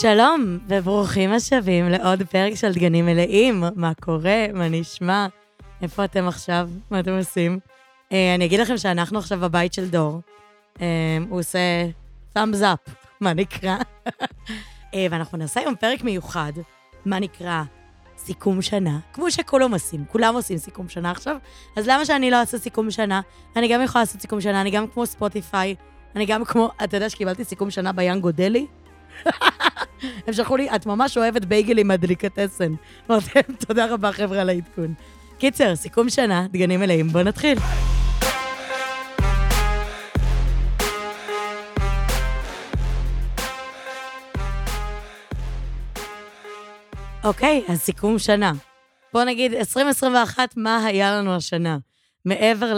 שלום, וברוכים השבים לעוד פרק של דגנים מלאים. מה קורה? מה נשמע? איפה אתם עכשיו? מה אתם עושים? Uh, אני אגיד לכם שאנחנו עכשיו בבית של דור. Uh, הוא עושה thumbs up, מה נקרא. uh, ואנחנו נעשה היום פרק מיוחד, מה נקרא סיכום שנה, כמו שכולם עושים, כולם עושים סיכום שנה עכשיו, אז למה שאני לא אעשה סיכום שנה? אני גם יכולה לעשות סיכום שנה, אני גם כמו ספוטיפיי, אני גם כמו, אתה יודע שקיבלתי סיכום שנה ביאנגו דלי? הם שלחו לי, את ממש אוהבת בייגלים מהדליקטסן. אמרתי להם, תודה רבה, חבר'ה, על העדכון. קיצר, סיכום שנה, דגנים מלאים, בואו נתחיל. אוקיי, אז סיכום שנה. בואו נגיד, 2021, מה היה לנו השנה? מעבר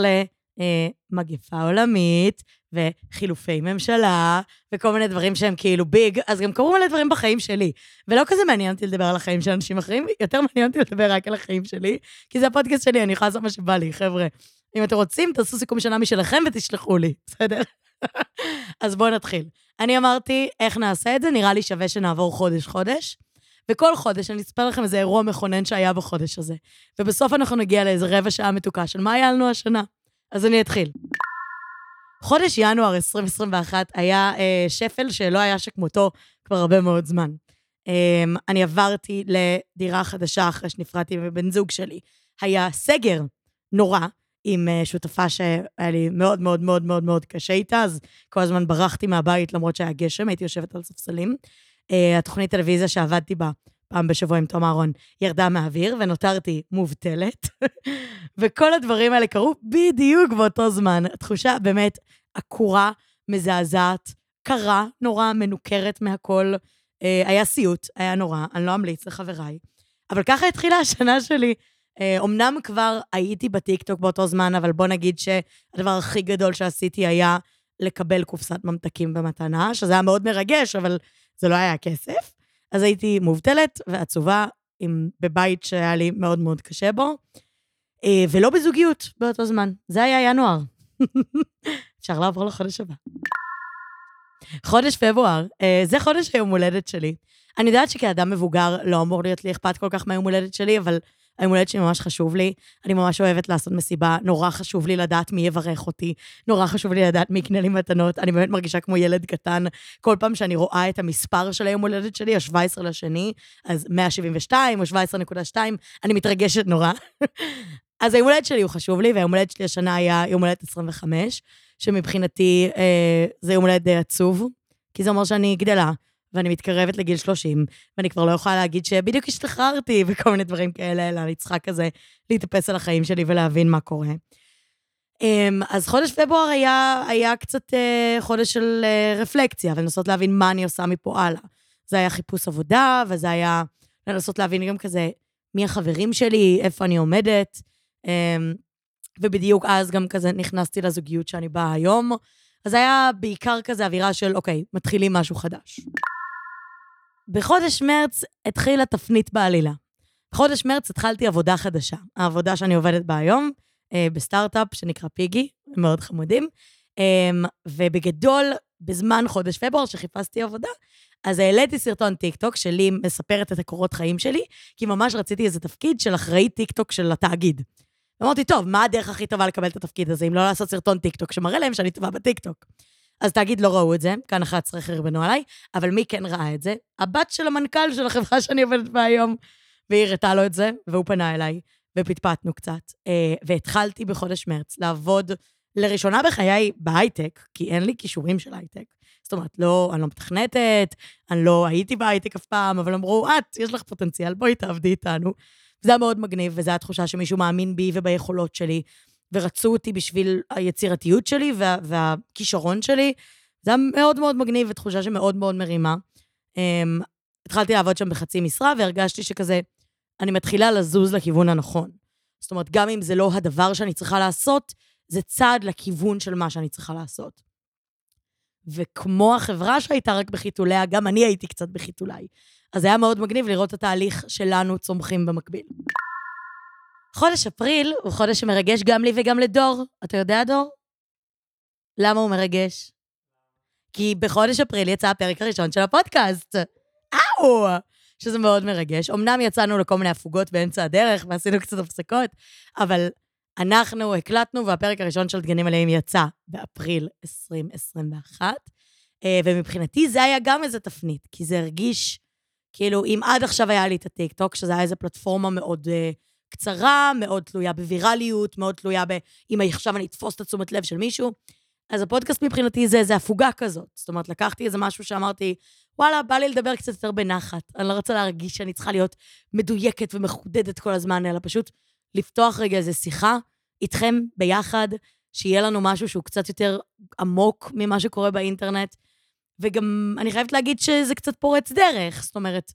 למגפה עולמית, וחילופי ממשלה, וכל מיני דברים שהם כאילו ביג, אז גם קרו מלא דברים בחיים שלי. ולא כזה מעניין אותי לדבר על החיים של אנשים אחרים, יותר מעניין אותי לדבר רק על החיים שלי, כי זה הפודקאסט שלי, אני יכולה לעשות מה שבא לי, חבר'ה. אם אתם רוצים, תעשו סיכום שנה משלכם ותשלחו לי, בסדר? אז בואו נתחיל. אני אמרתי, איך נעשה את זה? נראה לי שווה שנעבור חודש-חודש. וכל חודש אני אספר לכם איזה אירוע מכונן שהיה בחודש הזה. ובסוף אנחנו נגיע לאיזה רבע שעה מתוקה של מה היה לנו השנה. אז אני אתחיל. חודש ינואר 2021 היה אה, שפל שלא היה שכמותו כבר הרבה מאוד זמן. אה, אני עברתי לדירה חדשה אחרי שנפרדתי מבן זוג שלי. היה סגר נורא עם אה, שותפה שהיה לי מאוד מאוד מאוד מאוד מאוד קשה איתה, אז כל הזמן ברחתי מהבית למרות שהיה גשם, הייתי יושבת על ספסלים. אה, התוכנית טלוויזיה שעבדתי בה פעם בשבוע עם תום אהרון ירדה מהאוויר, ונותרתי מובטלת. וכל הדברים האלה קרו בדיוק באותו זמן. התחושה באמת עקורה, מזעזעת, קרה, נורא, מנוכרת מהכל. אה, היה סיוט, היה נורא, אני לא אמליץ לחבריי. אבל ככה התחילה השנה שלי. אה, אמנם כבר הייתי בטיקטוק באותו זמן, אבל בוא נגיד שהדבר הכי גדול שעשיתי היה לקבל קופסת ממתקים במתנה, שזה היה מאוד מרגש, אבל זה לא היה כסף. אז הייתי מובטלת ועצובה, עם, בבית שהיה לי מאוד מאוד קשה בו, אה, ולא בזוגיות באותו זמן. זה היה ינואר. אפשר לעבור לחודש הבא. חודש פברואר, אה, זה חודש היום הולדת שלי. אני יודעת שכאדם מבוגר לא אמור להיות לי אכפת כל כך מהיום הולדת שלי, אבל היום הולדת שלי ממש חשוב לי. אני ממש אוהבת לעשות מסיבה, נורא חשוב לי לדעת מי יברך אותי, נורא חשוב לי לדעת מי יקנה לי מתנות. אני באמת מרגישה כמו ילד קטן. כל פעם שאני רואה את המספר של היום הולדת שלי, ה-17 לשני, אז 172 או 17.2, אני מתרגשת נורא. אז היום הולדת שלי הוא חשוב לי, והיום הולדת שלי השנה היה יום הולדת 25, שמבחינתי אה, זה יום הולדת די עצוב, כי זה אומר שאני גדלה. ואני מתקרבת לגיל 30, ואני כבר לא יכולה להגיד שבדיוק השתחררתי וכל מיני דברים כאלה, אלא אני צריכה כזה להתאפס על החיים שלי ולהבין מה קורה. אמ, אז חודש פברואר היה, היה קצת אה, חודש של אה, רפלקציה, ולנסות להבין מה אני עושה מפה הלאה. זה היה חיפוש עבודה, וזה היה לנסות להבין גם כזה מי החברים שלי, איפה אני עומדת. אמ, ובדיוק אז גם כזה נכנסתי לזוגיות שאני באה היום. אז היה בעיקר כזה אווירה של, אוקיי, מתחילים משהו חדש. בחודש מרץ התחילה תפנית בעלילה. בחודש מרץ התחלתי עבודה חדשה. העבודה שאני עובדת בה היום, אה, בסטארט-אפ שנקרא פיגי, הם מאוד חמודים. אה, ובגדול, בזמן חודש פברואר שחיפשתי עבודה, אז העליתי סרטון טיקטוק שלי מספרת את הקורות חיים שלי, כי ממש רציתי איזה תפקיד של אחראי טיקטוק של התאגיד. אמרתי, טוב, מה הדרך הכי טובה לקבל את התפקיד הזה, אם לא לעשות סרטון טיקטוק שמראה להם שאני טובה בטיקטוק? אז תאגיד לא ראו את זה, כאן 11 חרבנו עליי, אבל מי כן ראה את זה? הבת של המנכ"ל של החברה שאני עובדת בה היום. והיא הראתה לו את זה, והוא פנה אליי, ופטפטנו קצת. אה, והתחלתי בחודש מרץ לעבוד לראשונה בחיי בהייטק, כי אין לי כישורים של הייטק. זאת אומרת, לא, אני לא מתכנתת, אני לא הייתי בהייטק אף פעם, אבל אמרו, את, יש לך פוטנציאל, בואי תעבדי איתנו. זה היה מאוד מגניב, וזו התחושה שמישהו מאמין בי וביכולות שלי, ורצו אותי בשביל היצירתיות שלי וה, והכישרון שלי. זה היה מאוד מאוד מגניב, ותחושה שמאוד מאוד מרימה. Um, התחלתי לעבוד שם בחצי משרה, והרגשתי שכזה, אני מתחילה לזוז לכיוון הנכון. זאת אומרת, גם אם זה לא הדבר שאני צריכה לעשות, זה צעד לכיוון של מה שאני צריכה לעשות. וכמו החברה שהייתה רק בחיתוליה, גם אני הייתי קצת בחיתוליי. אז היה מאוד מגניב לראות את התהליך שלנו צומחים במקביל. חודש אפריל הוא חודש שמרגש גם לי וגם לדור. אתה יודע, דור? למה הוא מרגש? כי בחודש אפריל יצא הפרק הראשון של הפודקאסט. וואו! שזה מאוד מרגש. אמנם יצאנו לכל מיני הפוגות באמצע הדרך ועשינו קצת הפסקות, אבל אנחנו הקלטנו, והפרק הראשון של דגנים מלאים יצא באפריל 2021, אה, ומבחינתי זה היה גם איזה תפנית, כי זה הרגיש, כאילו, אם עד עכשיו היה לי את הטיקטוק, שזה היה איזו פלטפורמה מאוד uh, קצרה, מאוד תלויה בווירליות, מאוד תלויה ב... אם עכשיו אני אתפוס את התשומת לב של מישהו, אז הפודקאסט מבחינתי זה איזה הפוגה כזאת. זאת אומרת, לקחתי איזה משהו שאמרתי, וואלה, בא לי לדבר קצת יותר בנחת. אני לא רוצה להרגיש שאני צריכה להיות מדויקת ומחודדת כל הזמן, אלא פשוט לפתוח רגע איזו שיחה איתכם ביחד, שיהיה לנו משהו שהוא קצת יותר עמוק ממה שקורה באינטרנט. וגם אני חייבת להגיד שזה קצת פורץ דרך. זאת אומרת,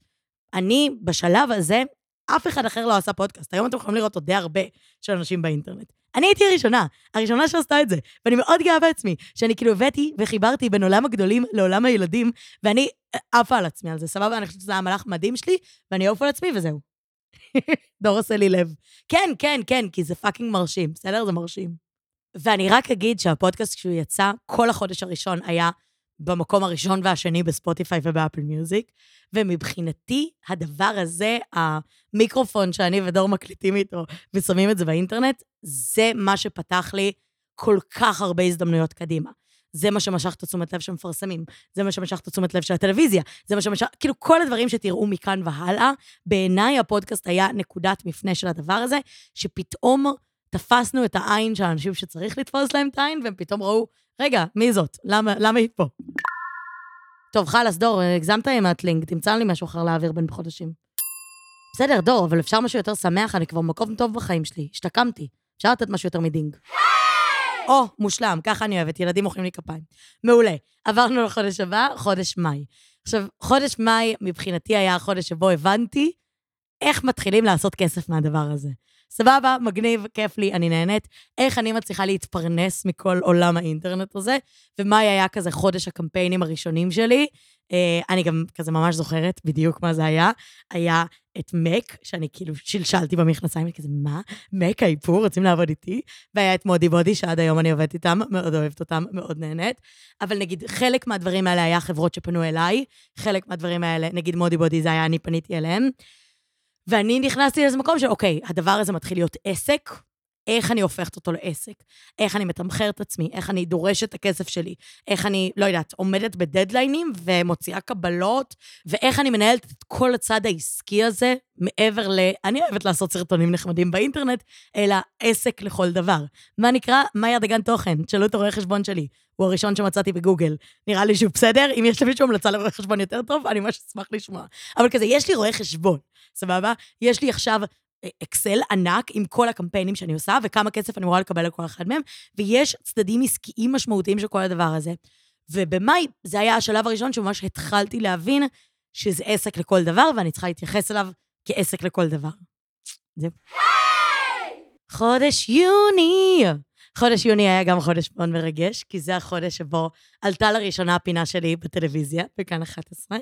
אני בשלב הזה, אף אחד אחר לא עשה פודקאסט. היום אתם יכולים לראות עוד די הרבה של אנשים באינטרנט. אני הייתי הראשונה, הראשונה שעשתה את זה, ואני מאוד גאה בעצמי, שאני כאילו הבאתי וחיברתי בין עולם הגדולים לעולם הילדים, ואני עפה על עצמי על זה, סבבה? אני חושבת שזה היה מהלך מדהים שלי, ואני אעוף על עצמי וזהו. דור עושה לי לב. כן, כן, כן, כי זה fucking מרשים, בסדר? זה מרשים. ואני רק אגיד שהפודקאסט, כשהוא יצא, כל החודש הראשון היה במקום הראשון והשני בספוטיפיי ובאפל מיוזיק, ומבחינתי, הדבר הזה, המיקרופון שאני ודור מקליטים איתו ושמים את זה באינטרנט, זה מה שפתח לי כל כך הרבה הזדמנויות קדימה. זה מה שמשך את התשומת לב של מפרסמים, זה מה שמשך את התשומת לב של הטלוויזיה, זה מה שמשך, כאילו כל הדברים שתראו מכאן והלאה, בעיניי הפודקאסט היה נקודת מפנה של הדבר הזה, שפתאום תפסנו את העין של האנשים שצריך לתפוס להם את העין, והם פתאום ראו, רגע, מי זאת? למה, למה היא פה? טוב, חלאס, דור, הגזמת עם הטלינג, תמצא לי משהו אחר להעביר בין חודשים. בסדר, דור, אבל אפשר משהו יותר שמח, אני כבר במקום טוב בחיים שלי, השתקמתי. אפשר לתת משהו יותר מדינג. או, מושלם, ככה אני אוהבת, ילדים מוחאים לי כפיים. מעולה. עברנו לחודש הבא, חודש מאי. עכשיו, חודש מאי מבחינתי היה החודש שבו הבנתי איך מתחילים לעשות כסף מהדבר הזה. סבבה, מגניב, כיף לי, אני נהנית. איך אני מצליחה להתפרנס מכל עולם האינטרנט הזה, ומאי היה כזה חודש הקמפיינים הראשונים שלי. אה, אני גם כזה ממש זוכרת בדיוק מה זה היה. היה את מק, שאני כאילו שלשלתי במכנסיים, כזה, מה? מק האיפור, רוצים לעבוד איתי? והיה את מודי בודי, שעד היום אני עובדת איתם, מאוד אוהבת אותם, מאוד נהנית. אבל נגיד, חלק מהדברים האלה היה חברות שפנו אליי, חלק מהדברים האלה, נגיד מודי בודי זה היה, אני פניתי אליהם. ואני נכנסתי לאיזה מקום של, אוקיי, הדבר הזה מתחיל להיות עסק, איך אני הופכת אותו לעסק, איך אני מתמחר את עצמי, איך אני דורשת את הכסף שלי, איך אני, לא יודעת, עומדת בדדליינים ומוציאה קבלות, ואיך אני מנהלת את כל הצד העסקי הזה, מעבר ל... אני אוהבת לעשות סרטונים נחמדים באינטרנט, אלא עסק לכל דבר. מה נקרא? מאיה דגן תוכן, תשאלו את הרואה חשבון שלי. הוא הראשון שמצאתי בגוגל. נראה לי שהוא בסדר, אם יש למישהו המלצה לרואה חשבון יותר טוב, אני ממש אשמח לשמוע. אבל כזה, יש לי רואה חשבון, סבבה? יש לי עכשיו אקסל ענק עם כל הקמפיינים שאני עושה, וכמה כסף אני אמורה לקבל על כל אחד מהם, ויש צדדים עסקיים משמעותיים של כל הדבר הזה. ובמאי, זה היה השלב הראשון שממש התחלתי להבין שזה עסק לכל דבר, ואני צריכה להתייחס אליו כעסק לכל דבר. זהו. חודש יוני. חודש יוני היה גם חודש מאוד מרגש, כי זה החודש שבו עלתה לראשונה הפינה שלי בטלוויזיה, בכאן 11.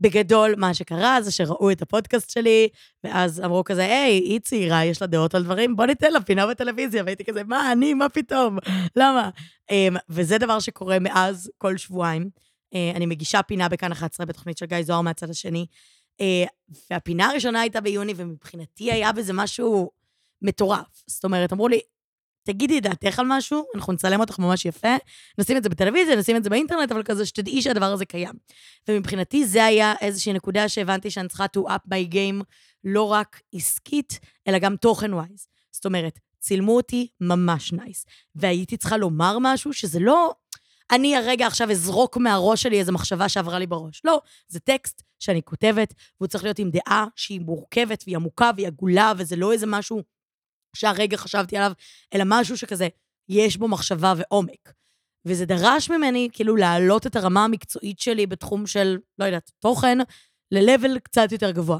בגדול, מה שקרה זה שראו את הפודקאסט שלי, ואז אמרו כזה, היי, היא צעירה, יש לה דעות על דברים, בוא ניתן לה פינה בטלוויזיה. והייתי כזה, מה, אני, מה פתאום? למה? אמ, וזה דבר שקורה מאז כל שבועיים. אה, אני מגישה פינה בכאן 11 בתוכנית של גיא זוהר מהצד השני. אה, והפינה הראשונה הייתה ביוני, ומבחינתי היה בזה משהו מטורף. זאת אומרת, אמרו לי, תגידי דעתך על משהו, אנחנו נצלם אותך ממש יפה, נשים את זה בטלוויזיה, נשים את זה באינטרנט, אבל כזה שתדעי שהדבר הזה קיים. ומבחינתי זה היה איזושהי נקודה שהבנתי שאני צריכה to up my game, לא רק עסקית, אלא גם תוכן wise. זאת אומרת, צילמו אותי ממש nice. והייתי צריכה לומר משהו שזה לא... אני הרגע עכשיו אזרוק מהראש שלי איזו מחשבה שעברה לי בראש. לא, זה טקסט שאני כותבת, והוא צריך להיות עם דעה שהיא מורכבת והיא עמוקה והיא עגולה, וזה לא איזה משהו שהרגע חשבתי עליו, אלא משהו שכזה, יש בו מחשבה ועומק. וזה דרש ממני כאילו להעלות את הרמה המקצועית שלי בתחום של, לא יודעת, תוכן, ל-level קצת יותר גבוה.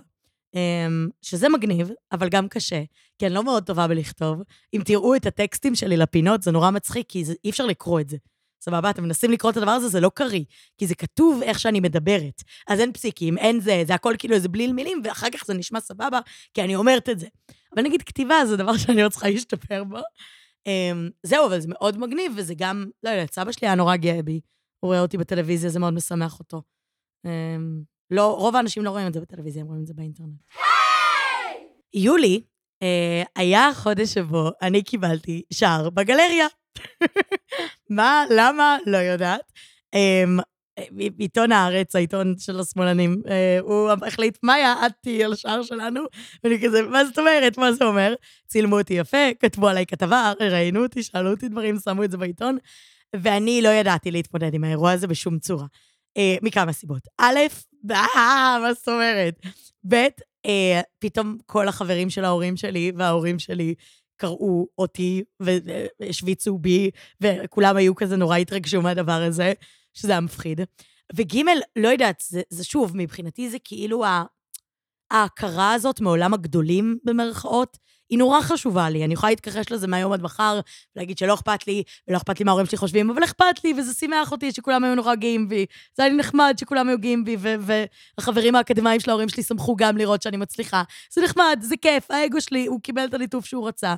Um, שזה מגניב, אבל גם קשה, כי אני לא מאוד טובה בלכתוב. אם תראו את הטקסטים שלי לפינות, זה נורא מצחיק, כי זה, אי אפשר לקרוא את זה. סבבה? אתם מנסים לקרוא את הדבר הזה, זה לא קריא, כי זה כתוב איך שאני מדברת. אז אין פסיקים, אין זה, זה הכל כאילו איזה בליל מילים, ואחר כך זה נשמע סבבה, כי אני אומרת את זה. אבל נגיד כתיבה זה דבר שאני לא צריכה להשתפר בו. Um, זהו, אבל זה מאוד מגניב, וזה גם, לא יודעת, סבא שלי היה נורא גאה בי. הוא רואה אותי בטלוויזיה, זה מאוד משמח אותו. Um, לא, רוב האנשים לא רואים את זה בטלוויזיה, הם רואים את זה באינטרנט. יולי אה, היה החודש שבו אני קיבלתי שער בגלריה. מה, למה? לא יודעת. אה, עיתון הארץ, העיתון של השמאלנים, אה, הוא החליט, מאיה, את תהיי על השער שלנו? ואני כזה, מה זאת אומרת? מה זה אומר? צילמו אותי יפה, כתבו עליי כתבה, ראיינו אותי, שאלו אותי דברים, שמו את זה בעיתון, ואני לא ידעתי להתמודד עם האירוע הזה בשום צורה. אה, מכמה סיבות. א', אה, מה זאת אומרת? ב', פתאום כל החברים של ההורים שלי וההורים שלי קראו אותי והשוויצו בי, וכולם היו כזה נורא התרגשו מהדבר הזה. שזה היה מפחיד. וג', לא יודעת, זה, זה שוב, מבחינתי זה כאילו ההכרה הזאת מעולם הגדולים, במרכאות, היא נורא חשובה לי. אני יכולה להתכחש לזה מהיום עד מחר, ולהגיד שלא אכפת לי, ולא אכפת לי מה ההורים שלי חושבים, אבל אכפת לי, וזה שימח אותי שכולם היו נורא גאים בי. זה היה לי נחמד שכולם היו גאים בי, והחברים האקדמיים של ההורים שלי שמחו גם לראות שאני מצליחה. זה נחמד, זה כיף, האגו שלי, הוא קיבל את הליטוף שהוא רצה.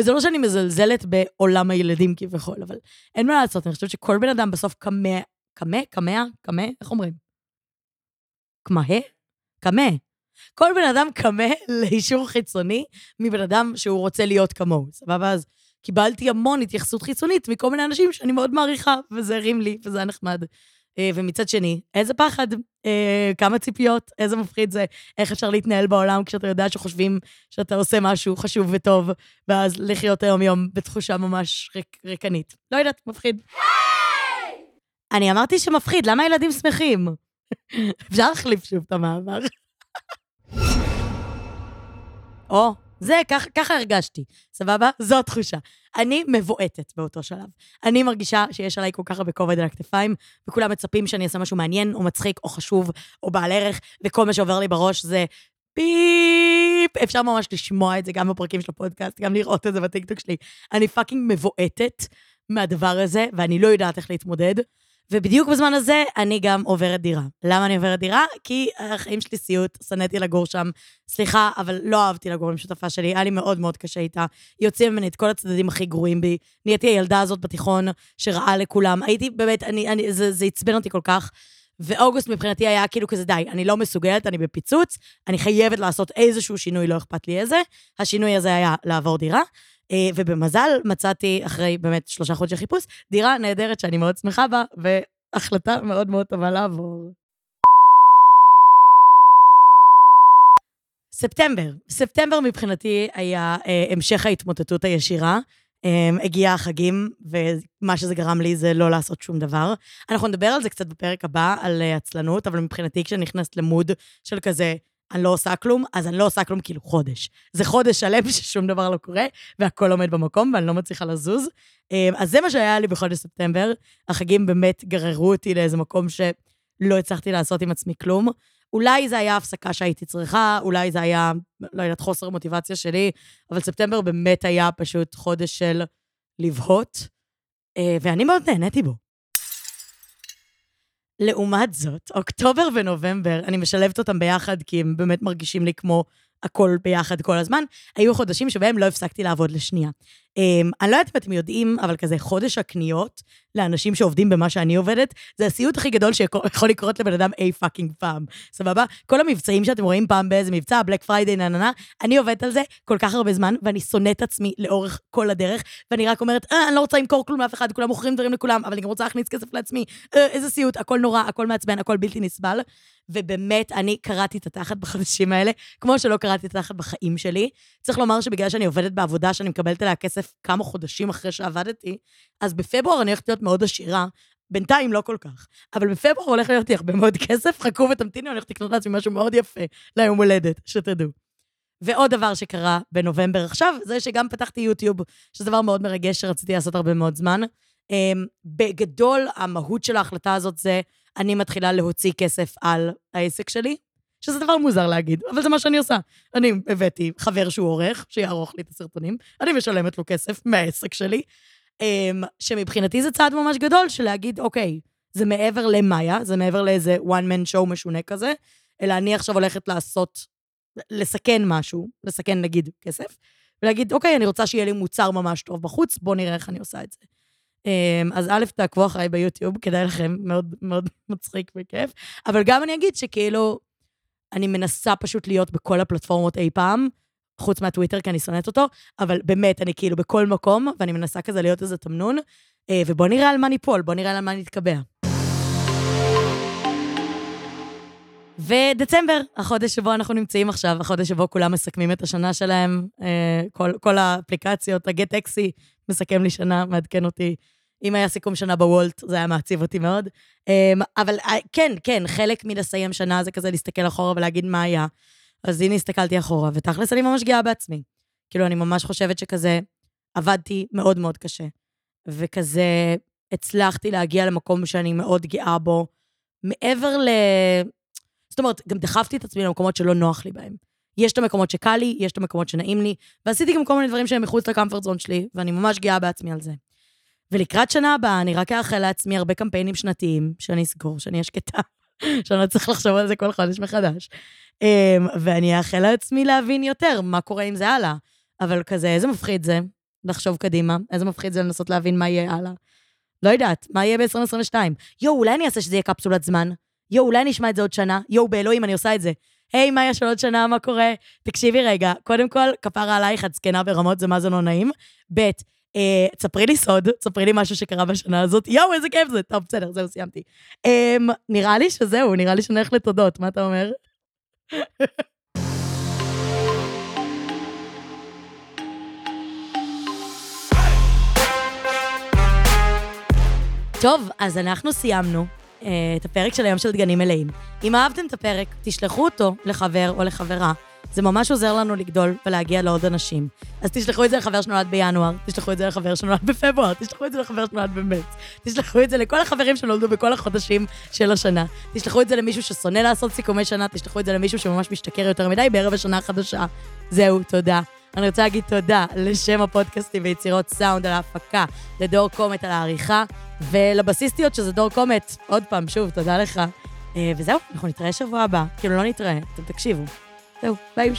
וזה לא שאני מזלזלת בעולם הילדים כביכול, אבל אין מה לעשות, אני חושבת שכל בן אדם בסוף קמה קמה, קמע, קמה, איך אומרים? כמהה? קמה. כל בן אדם קמה לאישור חיצוני מבן אדם שהוא רוצה להיות כמוהו, סבבה? אז קיבלתי המון התייחסות חיצונית מכל מיני אנשים שאני מאוד מעריכה, וזה הרים לי, וזה היה נחמד. אה, ומצד שני, איזה פחד, אה, כמה ציפיות, איזה מפחיד זה, איך אפשר להתנהל בעולם כשאתה יודע שחושבים שאתה עושה משהו חשוב וטוב, ואז לחיות היום-יום בתחושה ממש ריק, ריקנית. לא יודעת, מפחיד. אני אמרתי שמפחיד, למה ילדים שמחים? אפשר להחליף שוב את המעבר. או, זה, ככה, ככה הרגשתי, סבבה? זו התחושה. אני מבועטת באותו שלב. אני מרגישה שיש עליי כל כך הרבה כובד על הכתפיים, וכולם מצפים שאני אעשה משהו מעניין, או מצחיק, או חשוב, או בעל ערך, וכל מה שעובר לי בראש זה פיפ. אפשר ממש לשמוע את זה גם בפרקים של הפודקאסט, גם לראות את זה בטיקטוק שלי. אני fucking מבועטת מהדבר הזה, ואני לא יודעת איך להתמודד. ובדיוק בזמן הזה אני גם עוברת דירה. למה אני עוברת דירה? כי החיים שלי סיוט, שנאתי לגור שם. סליחה, אבל לא אהבתי לגור עם שותפה שלי, היה לי מאוד מאוד קשה איתה. היא הוציאה ממני את כל הצדדים הכי גרועים בי. נהייתי הילדה הזאת בתיכון שרעה לכולם. הייתי, באמת, אני, אני, זה, זה עצבן אותי כל כך. ואוגוסט מבחינתי היה כאילו כזה, די, אני לא מסוגלת, אני בפיצוץ, אני חייבת לעשות איזשהו שינוי, לא אכפת לי איזה. השינוי הזה היה לעבור דירה. אה, ובמזל מצאתי, אחרי באמת שלושה חודשי חיפוש, דירה נהדרת שאני מאוד שמחה בה, והחלטה מאוד מאוד טובה לעבור. ספטמבר. ספטמבר מבחינתי היה אה, המשך ההתמוטטות הישירה. אה, הגיע החגים, ומה שזה גרם לי זה לא לעשות שום דבר. אנחנו נדבר על זה קצת בפרק הבא, על אה, עצלנות, אבל מבחינתי כשאני נכנסת למוד של כזה, אני לא עושה כלום, אז אני לא עושה כלום כאילו חודש. זה חודש שלם ששום דבר לא קורה, והכל עומד במקום, ואני לא מצליחה לזוז. אמ, אז זה מה שהיה לי בחודש ספטמבר. החגים באמת גררו אותי לאיזה מקום שלא הצלחתי לעשות עם עצמי כלום. אולי זה היה הפסקה שהייתי צריכה, אולי זה היה, לא יודעת, חוסר מוטיבציה שלי, אבל ספטמבר באמת היה פשוט חודש של לבהות, אה, ואני מאוד נהניתי בו. לעומת זאת, אוקטובר ונובמבר, אני משלבת אותם ביחד כי הם באמת מרגישים לי כמו הכל ביחד כל הזמן, היו חודשים שבהם לא הפסקתי לעבוד לשנייה. Um, אני לא יודעת אם אתם יודעים, אבל כזה חודש הקניות לאנשים שעובדים במה שאני עובדת, זה הסיוט הכי גדול שיכול לקרות לבן אדם אי fucking פעם, סבבה? כל המבצעים שאתם רואים פעם באיזה מבצע, Black Friday, נה נה נה, אני עובדת על זה כל כך הרבה זמן, ואני שונאת עצמי לאורך כל הדרך, ואני רק אומרת, אה, אני לא רוצה למכור כלום לאף אחד, כולם מוכרים דברים לכולם, אבל אני גם רוצה להכניס כסף לעצמי, אה, איזה סיוט, הכל נורא, הכל מעצבן, הכל בלתי נסבל. ובאמת, אני קראתי את התחת בחודשים האלה, כמו שלא קראתי את התחת בחיים שלי. צריך לומר שבגלל שאני עובדת בעבודה שאני מקבלת עליה כסף כמה חודשים אחרי שעבדתי, אז בפברואר אני הולכת להיות מאוד עשירה. בינתיים לא כל כך, אבל בפברואר הולך להיות לי הרבה מאוד כסף, חכו ותמתינו, אני הולכת לקנות לעצמי משהו מאוד יפה ליום הולדת, שתדעו. ועוד דבר שקרה בנובמבר עכשיו, זה שגם פתחתי יוטיוב, שזה דבר מאוד מרגש שרציתי לעשות הרבה מאוד זמן. אמ, בגדול, המהות של ההחלטה הזאת זה אני מתחילה להוציא כסף על העסק שלי, שזה דבר מוזר להגיד, אבל זה מה שאני עושה. אני הבאתי חבר שהוא עורך, שיערוך לי את הסרטונים, אני משלמת לו כסף מהעסק שלי, אמ, שמבחינתי זה צעד ממש גדול של להגיד, אוקיי, זה מעבר למאיה, זה מעבר לאיזה one man show משונה כזה, אלא אני עכשיו הולכת לעשות, לסכן משהו, לסכן נגיד כסף, ולהגיד, אוקיי, אני רוצה שיהיה לי מוצר ממש טוב בחוץ, בוא נראה איך אני עושה את זה. אמ, אז א', תעקבו אחריי ביוטיוב, כדאי לכם, מאוד מאוד מצחיק וכיף. אבל גם אני אגיד שכאילו, אני מנסה פשוט להיות בכל הפלטפורמות אי פעם, חוץ מהטוויטר, כי אני שונאת אותו, אבל באמת, אני כאילו בכל מקום, ואני מנסה כזה להיות איזה תמנון, אה, ובוא נראה על מה ניפול, בוא נראה על מה נתקבע. ודצמבר, החודש שבו אנחנו נמצאים עכשיו, החודש שבו כולם מסכמים את השנה שלהם, אה, כל, כל האפליקציות, הגט אקסי מסכם לי שנה, מעדכן אותי. אם היה סיכום שנה בוולט, זה היה מעציב אותי מאוד. אמ, אבל אה, כן, כן, חלק מלסיים שנה זה כזה להסתכל אחורה ולהגיד מה היה. אז הנה הסתכלתי אחורה, ותכלס אני ממש גאה בעצמי. כאילו, אני ממש חושבת שכזה, עבדתי מאוד מאוד קשה. וכזה, הצלחתי להגיע למקום שאני מאוד גאה בו, מעבר ל... זאת אומרת, גם דחפתי את עצמי למקומות שלא נוח לי בהם. יש את המקומות שקל לי, יש את המקומות שנעים לי, ועשיתי גם כל מיני דברים שהם מחוץ לקמפרט זון שלי, ואני ממש גאה בעצמי על זה. ולקראת שנה הבאה, אני רק אאחל לעצמי הרבה קמפיינים שנתיים, שאני אסגור, שאני אהיה שקטה, שאני לא צריך לחשוב על זה כל חודש מחדש. אמ, ואני אאחל לעצמי להבין יותר מה קורה עם זה הלאה. אבל כזה, איזה מפחיד זה לחשוב קדימה, איזה מפחיד זה לנסות להבין מה יהיה הלאה. לא יודעת, מה יהיה ב-2022? יואו, אולי אני אעשה שזה יהיה קפסולת זמן? יואו, אולי אני אשמע את זה עוד שנה? יואו, באלוהים, אני עושה את זה. היי, מה יש עוד שנה, מה קורה? תקשיבי רגע, קודם כל, כפרה עלייך, את זקנה ברמות, זה מה זה לא נעים. ב', תספרי לי סוד, תספרי לי משהו שקרה בשנה הזאת. יואו, איזה כיף זה. טוב, בסדר, זהו, סיימתי. אה, נראה לי שזהו, נראה לי שנלך לתודות, מה אתה אומר? טוב, אז אנחנו סיימנו אה, את הפרק של היום של דגנים מלאים. אם אהבתם את הפרק, תשלחו אותו לחבר או לחברה. זה ממש עוזר לנו לגדול ולהגיע לעוד אנשים. אז תשלחו את זה לחבר שנולד בינואר, תשלחו את זה לחבר שנולד בפברואר, תשלחו את זה לחבר שנולד במרץ, תשלחו את זה לכל החברים שנולדו בכל החודשים של השנה, תשלחו את זה למישהו ששונא לעשות סיכומי שנה, תשלחו את זה למישהו שממש משתכר יותר מדי בערב השנה החדשה. זהו, תודה. אני רוצה להגיד תודה לשם הפודקאסטים ויצירות סאונד על ההפקה, לדור קומט על העריכה, ולבסיסטיות שזה דור קומט. עוד פעם, שוב, תודה לך. אה, וזהו, אנחנו נתראה שבוע הבא. כאילו, לא נתראה, אתם תקשיבו. זהו, ביי.